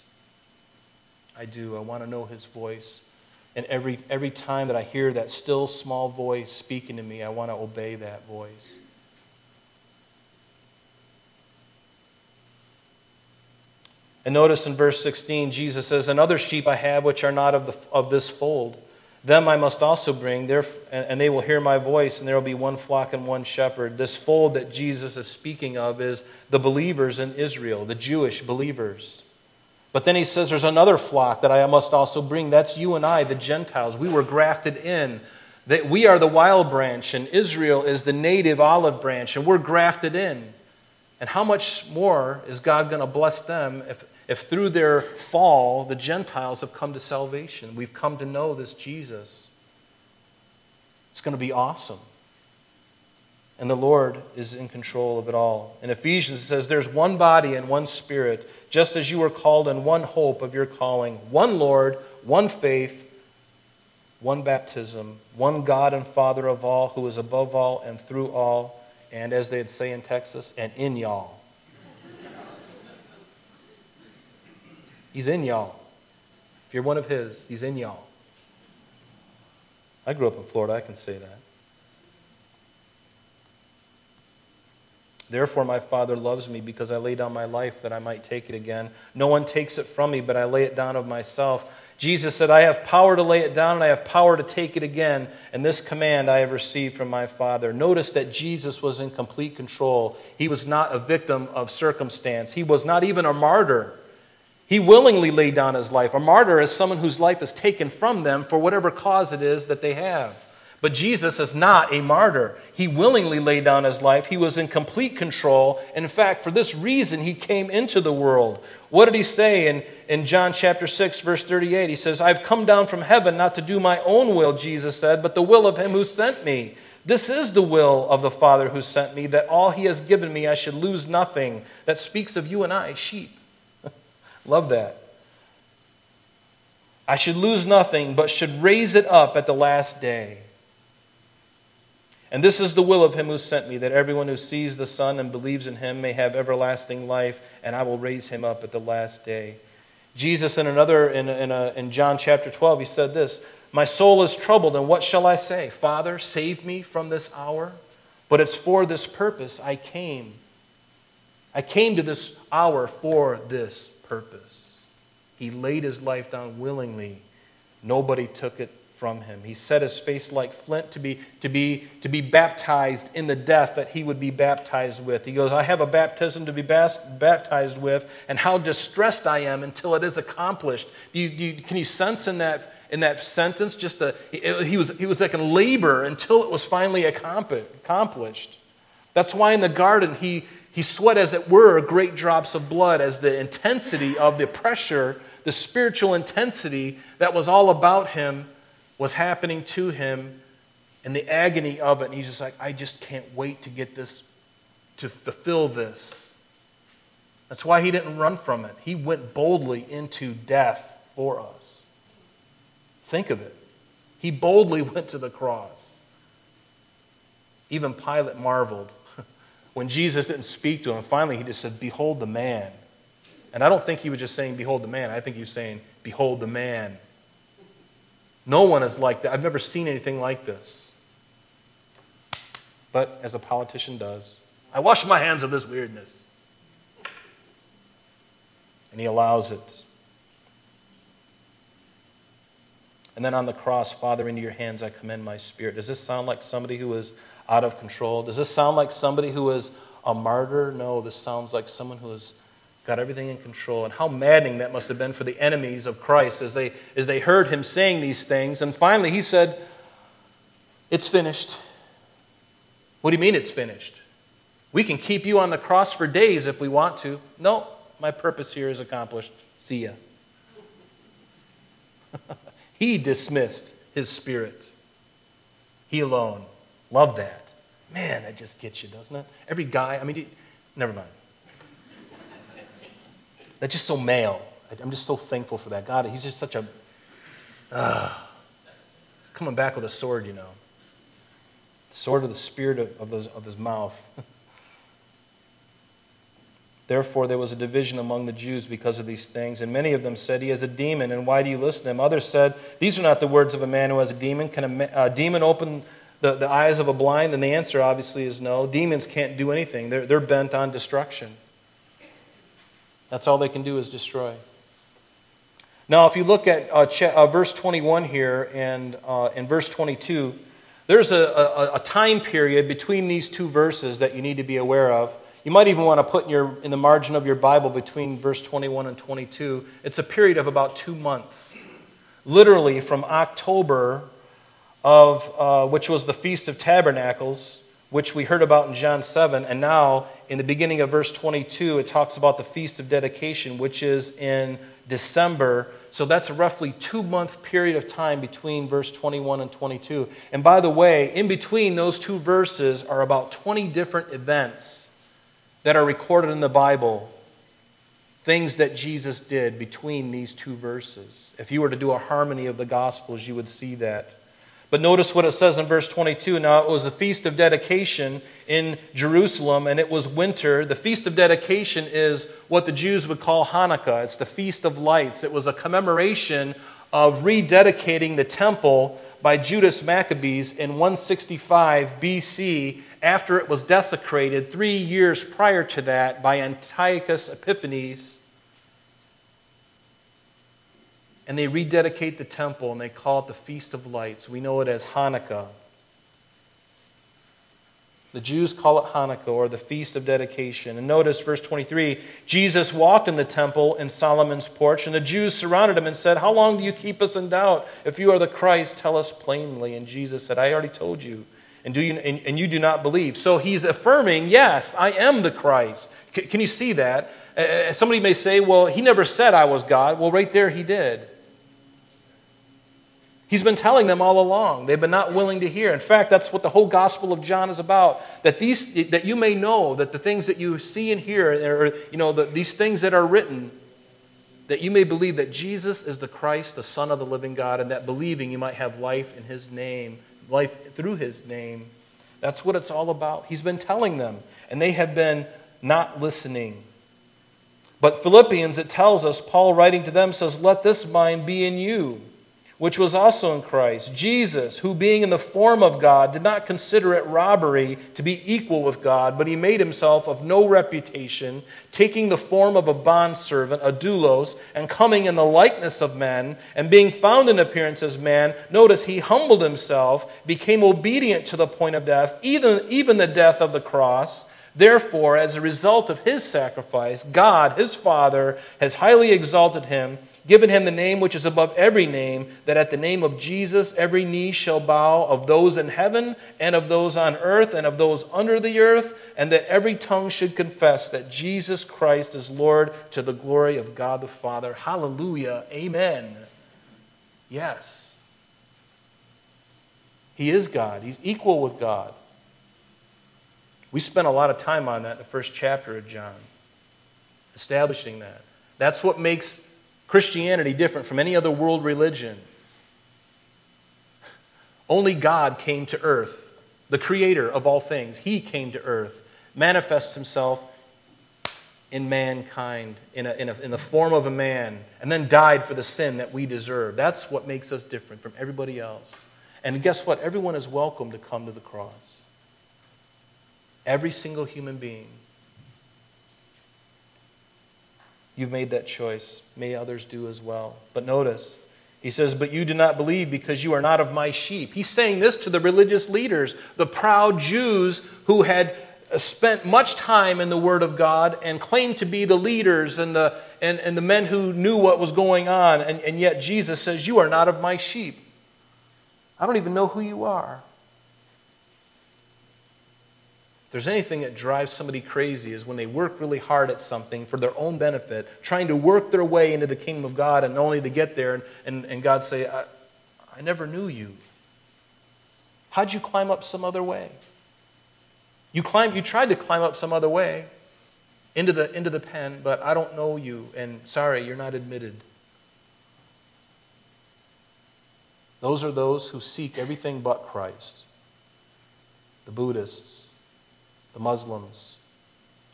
I do. I want to know His voice. And every, every time that I hear that still small voice speaking to me, I want to obey that voice. And notice in verse 16, Jesus says, And other sheep I have which are not of, the, of this fold. Them I must also bring, and they will hear my voice, and there will be one flock and one shepherd. This fold that Jesus is speaking of is the believers in Israel, the Jewish believers. But then he says there's another flock that I must also bring. That's you and I, the Gentiles. We were grafted in. That we are the wild branch, and Israel is the native olive branch, and we're grafted in. And how much more is God going to bless them if, if through their fall the Gentiles have come to salvation, we've come to know this Jesus. It's going to be awesome. And the Lord is in control of it all. In Ephesians, it says, There's one body and one spirit, just as you were called in one hope of your calling, one Lord, one faith, one baptism, one God and Father of all, who is above all and through all, and as they'd say in Texas, and in y'all. He's in y'all. If you're one of His, He's in y'all. I grew up in Florida, I can say that. Therefore, my Father loves me because I lay down my life that I might take it again. No one takes it from me, but I lay it down of myself. Jesus said, I have power to lay it down and I have power to take it again. And this command I have received from my Father. Notice that Jesus was in complete control. He was not a victim of circumstance, he was not even a martyr. He willingly laid down his life. A martyr is someone whose life is taken from them for whatever cause it is that they have. But Jesus is not a martyr. He willingly laid down his life. He was in complete control. In fact, for this reason, he came into the world. What did he say in, in John chapter 6, verse 38? He says, I've come down from heaven not to do my own will, Jesus said, but the will of him who sent me. This is the will of the Father who sent me, that all he has given me I should lose nothing. That speaks of you and I, sheep. Love that. I should lose nothing, but should raise it up at the last day. And this is the will of him who sent me, that everyone who sees the Son and believes in him may have everlasting life, and I will raise him up at the last day. Jesus, in another, in, in, a, in John chapter 12, he said this My soul is troubled, and what shall I say? Father, save me from this hour. But it's for this purpose I came. I came to this hour for this purpose. He laid his life down willingly. Nobody took it from him. He set his face like flint to be, to, be, to be baptized in the death that he would be baptized with. He goes, I have a baptism to be baptized with, and how distressed I am until it is accomplished. Do you, do you, can you sense in that, in that sentence just the, he, was, he was like in labor until it was finally accomplished. That's why in the garden he, he sweat, as it were, great drops of blood as the intensity of the pressure, the spiritual intensity that was all about him was happening to him and the agony of it. And he's just like, I just can't wait to get this, to fulfill this. That's why he didn't run from it. He went boldly into death for us. Think of it. He boldly went to the cross. Even Pilate marveled when Jesus didn't speak to him. Finally, he just said, Behold the man. And I don't think he was just saying, Behold the man. I think he was saying, Behold the man. No one is like that. I've never seen anything like this. But as a politician does, I wash my hands of this weirdness. And he allows it. And then on the cross, Father, into your hands I commend my spirit. Does this sound like somebody who is out of control? Does this sound like somebody who is a martyr? No, this sounds like someone who has got everything in control. And how maddening that must have been for the enemies of Christ as they, as they heard him saying these things. And finally, he said, It's finished. What do you mean it's finished? We can keep you on the cross for days if we want to. No, my purpose here is accomplished. See ya. he dismissed his spirit. He alone. Love that. Man, that just gets you, doesn't it? Every guy, I mean, never mind. That's just so male. I'm just so thankful for that. God, He's just such a. Uh, he's coming back with a sword, you know. Sword of the spirit of, of, those, of his mouth. Therefore, there was a division among the Jews because of these things. And many of them said, He has a demon, and why do you listen to him? Others said, These are not the words of a man who has a demon. Can a, a demon open the, the eyes of a blind? And the answer, obviously, is no. Demons can't do anything, they're, they're bent on destruction. That's all they can do is destroy. Now, if you look at uh, ch- uh, verse 21 here and uh, in verse 22, there's a, a, a, time period between these two verses that you need to be aware of. You might even want to put in, your, in the margin of your Bible between verse 21 and 22. It's a period of about two months. Literally from October of, uh, which was the Feast of Tabernacles, which we heard about in John 7, and now in the beginning of verse 22, it talks about the Feast of Dedication, which is in December. So that's a roughly two month period of time between verse 21 and 22. And by the way, in between those two verses are about 20 different events that are recorded in the Bible, things that Jesus did between these two verses. If you were to do a harmony of the Gospels, you would see that. But notice what it says in verse 22. Now, it was the feast of dedication in Jerusalem, and it was winter. The feast of dedication is what the Jews would call Hanukkah. It's the feast of lights. It was a commemoration of rededicating the temple by Judas Maccabees in 165 BC after it was desecrated three years prior to that by Antiochus Epiphanes and they rededicate the temple and they call it the Feast of Lights. We know it as Hanukkah. The Jews call it Hanukkah or the Feast of Dedication. And notice verse 23 Jesus walked in the temple in Solomon's porch, and the Jews surrounded him and said, How long do you keep us in doubt? If you are the Christ, tell us plainly. And Jesus said, I already told you, and, do you, and, and you do not believe. So he's affirming, Yes, I am the Christ. C- can you see that? Uh, somebody may say, Well, he never said I was God. Well, right there he did. He's been telling them all along. They've been not willing to hear. In fact, that's what the whole Gospel of John is about. That, these, that you may know that the things that you see and hear, or, you know, the, these things that are written, that you may believe that Jesus is the Christ, the Son of the living God, and that believing you might have life in His name, life through His name. That's what it's all about. He's been telling them, and they have been not listening. But Philippians, it tells us, Paul writing to them says, Let this mind be in you which was also in Christ. Jesus, who being in the form of God, did not consider it robbery to be equal with God, but he made himself of no reputation, taking the form of a bondservant, a doulos, and coming in the likeness of men, and being found in appearance as man, notice he humbled himself, became obedient to the point of death, even, even the death of the cross. Therefore, as a result of his sacrifice, God, his Father, has highly exalted him given him the name which is above every name, that at the name of Jesus every knee shall bow of those in heaven and of those on earth and of those under the earth, and that every tongue should confess that Jesus Christ is Lord to the glory of God the Father. Hallelujah. Amen. Yes. He is God, He's equal with God. We spent a lot of time on that in the first chapter of John, establishing that. That's what makes Christianity different from any other world religion. Only God came to earth, the creator of all things. He came to earth, manifests himself in mankind, in, a, in, a, in the form of a man, and then died for the sin that we deserve. That's what makes us different from everybody else. And guess what? Everyone is welcome to come to the cross. Every single human being. You've made that choice. May others do as well. But notice, he says, But you do not believe because you are not of my sheep. He's saying this to the religious leaders, the proud Jews who had spent much time in the Word of God and claimed to be the leaders and the, and, and the men who knew what was going on. And, and yet Jesus says, You are not of my sheep. I don't even know who you are. If there's anything that drives somebody crazy is when they work really hard at something for their own benefit, trying to work their way into the kingdom of God, and only to get there and, and, and God say, I, I never knew you. How'd you climb up some other way? You, climbed, you tried to climb up some other way into the, into the pen, but I don't know you, and sorry, you're not admitted. Those are those who seek everything but Christ. The Buddhists, the Muslims,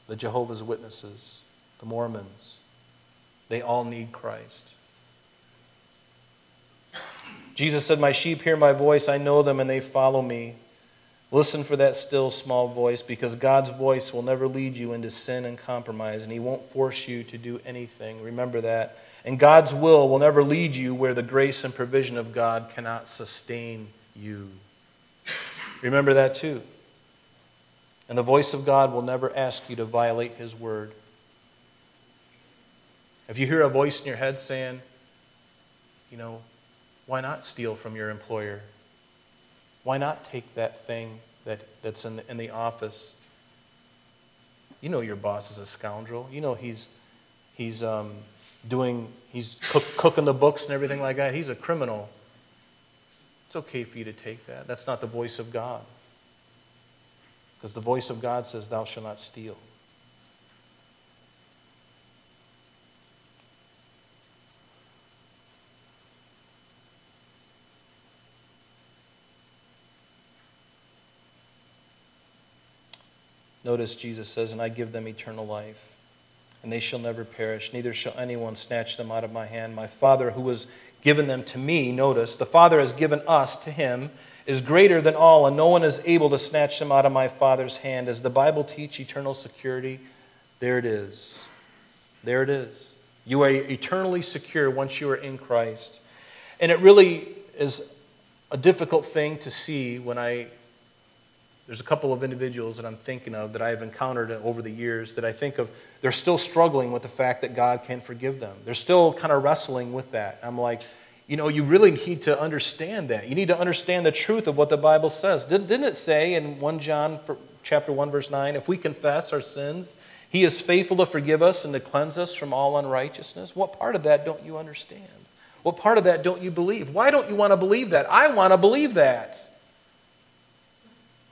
the Jehovah's Witnesses, the Mormons. They all need Christ. Jesus said, My sheep hear my voice, I know them, and they follow me. Listen for that still small voice because God's voice will never lead you into sin and compromise, and He won't force you to do anything. Remember that. And God's will will never lead you where the grace and provision of God cannot sustain you. Remember that too. And the voice of God will never ask you to violate His word. If you hear a voice in your head saying, you know, why not steal from your employer? Why not take that thing that, that's in the, in the office? You know your boss is a scoundrel. You know he's, he's um, doing, he's cook, cooking the books and everything like that. He's a criminal. It's okay for you to take that. That's not the voice of God. Because the voice of God says, Thou shalt not steal. Notice Jesus says, And I give them eternal life, and they shall never perish, neither shall anyone snatch them out of my hand. My Father, who has given them to me, notice, the Father has given us to him is greater than all, and no one is able to snatch them out of my Father's hand. As the Bible teach eternal security, there it is. There it is. You are eternally secure once you are in Christ. And it really is a difficult thing to see when I there's a couple of individuals that I'm thinking of that I've encountered over the years that I think of, they're still struggling with the fact that God can forgive them. They're still kind of wrestling with that. I'm like, you know, you really need to understand that. You need to understand the truth of what the Bible says. Didn't it say in 1 John chapter 1 verse 9, if we confess our sins, he is faithful to forgive us and to cleanse us from all unrighteousness? What part of that don't you understand? What part of that don't you believe? Why don't you want to believe that? I want to believe that.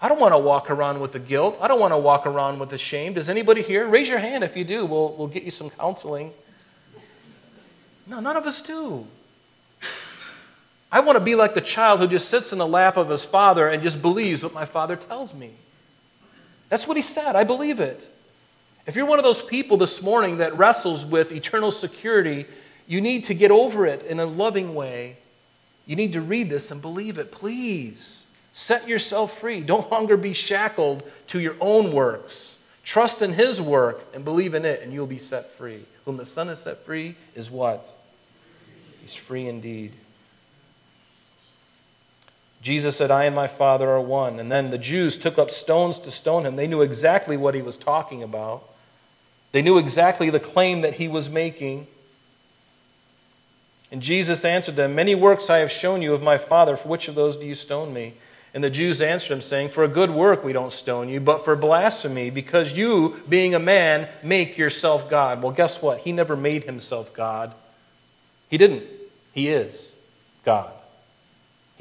I don't want to walk around with the guilt. I don't want to walk around with the shame. Does anybody here? Raise your hand if you do. We'll, we'll get you some counseling. No, none of us do. I want to be like the child who just sits in the lap of his father and just believes what my father tells me. That's what he said. I believe it. If you're one of those people this morning that wrestles with eternal security, you need to get over it in a loving way You need to read this and believe it, please. Set yourself free. Don't longer be shackled to your own works. Trust in His work and believe in it, and you'll be set free. Whom the Son has set free is what? He's free indeed. Jesus said, I and my Father are one. And then the Jews took up stones to stone him. They knew exactly what he was talking about, they knew exactly the claim that he was making. And Jesus answered them, Many works I have shown you of my Father. For which of those do you stone me? And the Jews answered him, saying, For a good work we don't stone you, but for blasphemy, because you, being a man, make yourself God. Well, guess what? He never made himself God. He didn't. He is God.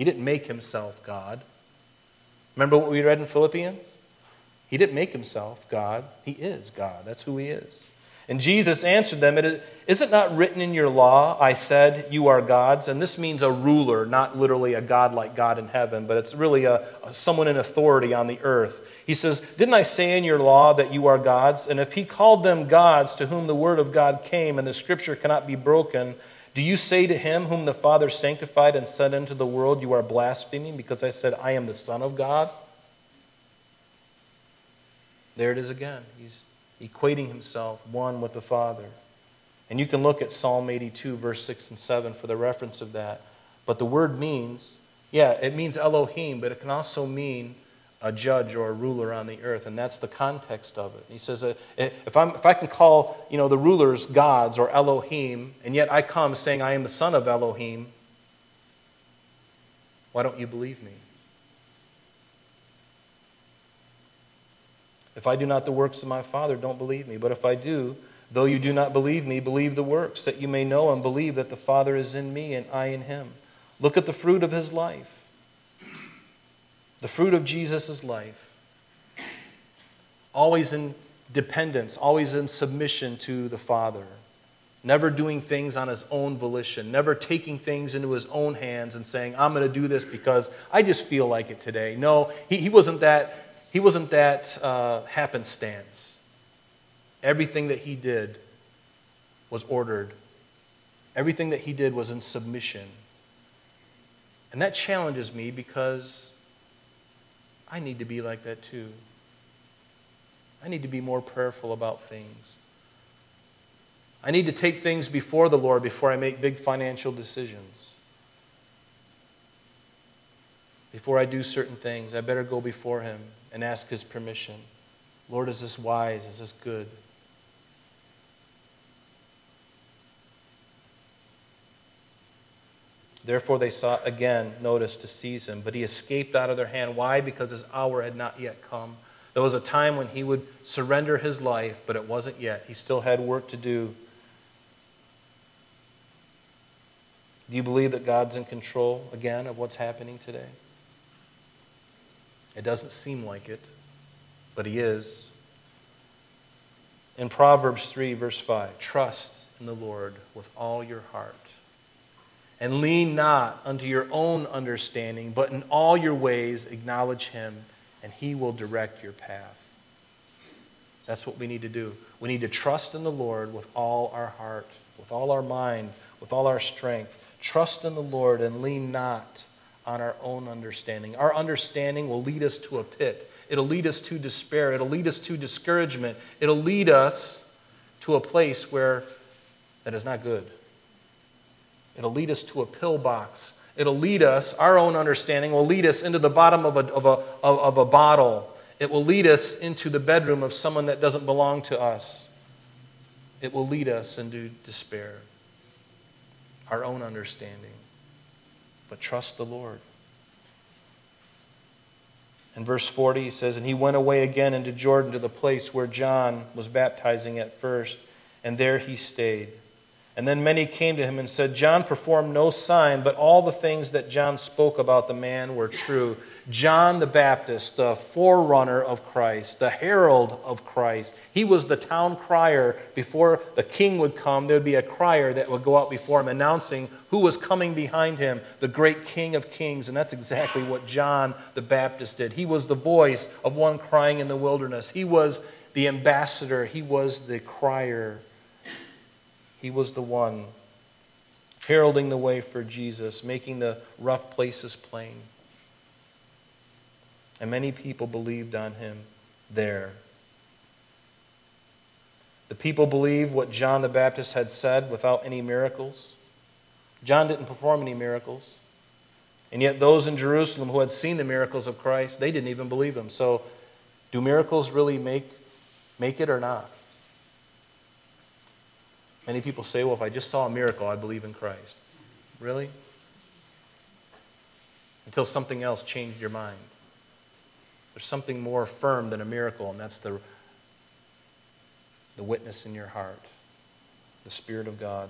He didn't make himself God. Remember what we read in Philippians? He didn't make himself God. He is God. That's who he is. And Jesus answered them, Is it not written in your law, I said, you are gods? And this means a ruler, not literally a God like God in heaven, but it's really a, a, someone in authority on the earth. He says, Didn't I say in your law that you are gods? And if he called them gods to whom the word of God came and the scripture cannot be broken, do you say to him whom the Father sanctified and sent into the world, You are blaspheming because I said, I am the Son of God? There it is again. He's equating himself one with the Father. And you can look at Psalm 82, verse 6 and 7 for the reference of that. But the word means, yeah, it means Elohim, but it can also mean a judge or a ruler on the earth, and that's the context of it. He says, uh, if, I'm, if I can call you know, the rulers gods or Elohim, and yet I come saying I am the son of Elohim, why don't you believe me? If I do not the works of my Father, don't believe me. But if I do, though you do not believe me, believe the works, that you may know and believe that the Father is in me and I in him. Look at the fruit of his life the fruit of Jesus' life. Always in dependence, always in submission to the Father. Never doing things on his own volition, never taking things into his own hands and saying, I'm going to do this because I just feel like it today. No, he, he wasn't that, he wasn't that uh, happenstance. Everything that he did was ordered, everything that he did was in submission. And that challenges me because I need to be like that too. I need to be more prayerful about things. I need to take things before the Lord before I make big financial decisions. Before I do certain things, I better go before Him and ask His permission. Lord, is this wise? Is this good? Therefore, they sought again, notice, to seize him, but he escaped out of their hand. Why? Because his hour had not yet come. There was a time when he would surrender his life, but it wasn't yet. He still had work to do. Do you believe that God's in control, again, of what's happening today? It doesn't seem like it, but he is. In Proverbs 3, verse 5, trust in the Lord with all your heart and lean not unto your own understanding, but in all your ways acknowledge him, and he will direct your path. That's what we need to do. We need to trust in the Lord with all our heart, with all our mind, with all our strength. Trust in the Lord and lean not on our own understanding. Our understanding will lead us to a pit. It'll lead us to despair. It'll lead us to discouragement. It'll lead us to a place where that is not good. It'll lead us to a pillbox. It'll lead us, our own understanding will lead us into the bottom of a, of a, of a bottle. It will lead us into the bedroom of someone that doesn't belong to us. It will lead us into despair, our own understanding. But trust the Lord. In verse 40, he says, And he went away again into Jordan to the place where John was baptizing at first, and there he stayed. And then many came to him and said, John performed no sign, but all the things that John spoke about the man were true. John the Baptist, the forerunner of Christ, the herald of Christ, he was the town crier. Before the king would come, there would be a crier that would go out before him announcing who was coming behind him, the great King of Kings. And that's exactly what John the Baptist did. He was the voice of one crying in the wilderness, he was the ambassador, he was the crier. He was the one heralding the way for Jesus, making the rough places plain. And many people believed on him there. The people believed what John the Baptist had said without any miracles. John didn't perform any miracles. And yet, those in Jerusalem who had seen the miracles of Christ, they didn't even believe him. So, do miracles really make, make it or not? Many people say, well, if I just saw a miracle, I believe in Christ. Really? Until something else changed your mind. There's something more firm than a miracle, and that's the, the witness in your heart, the Spirit of God.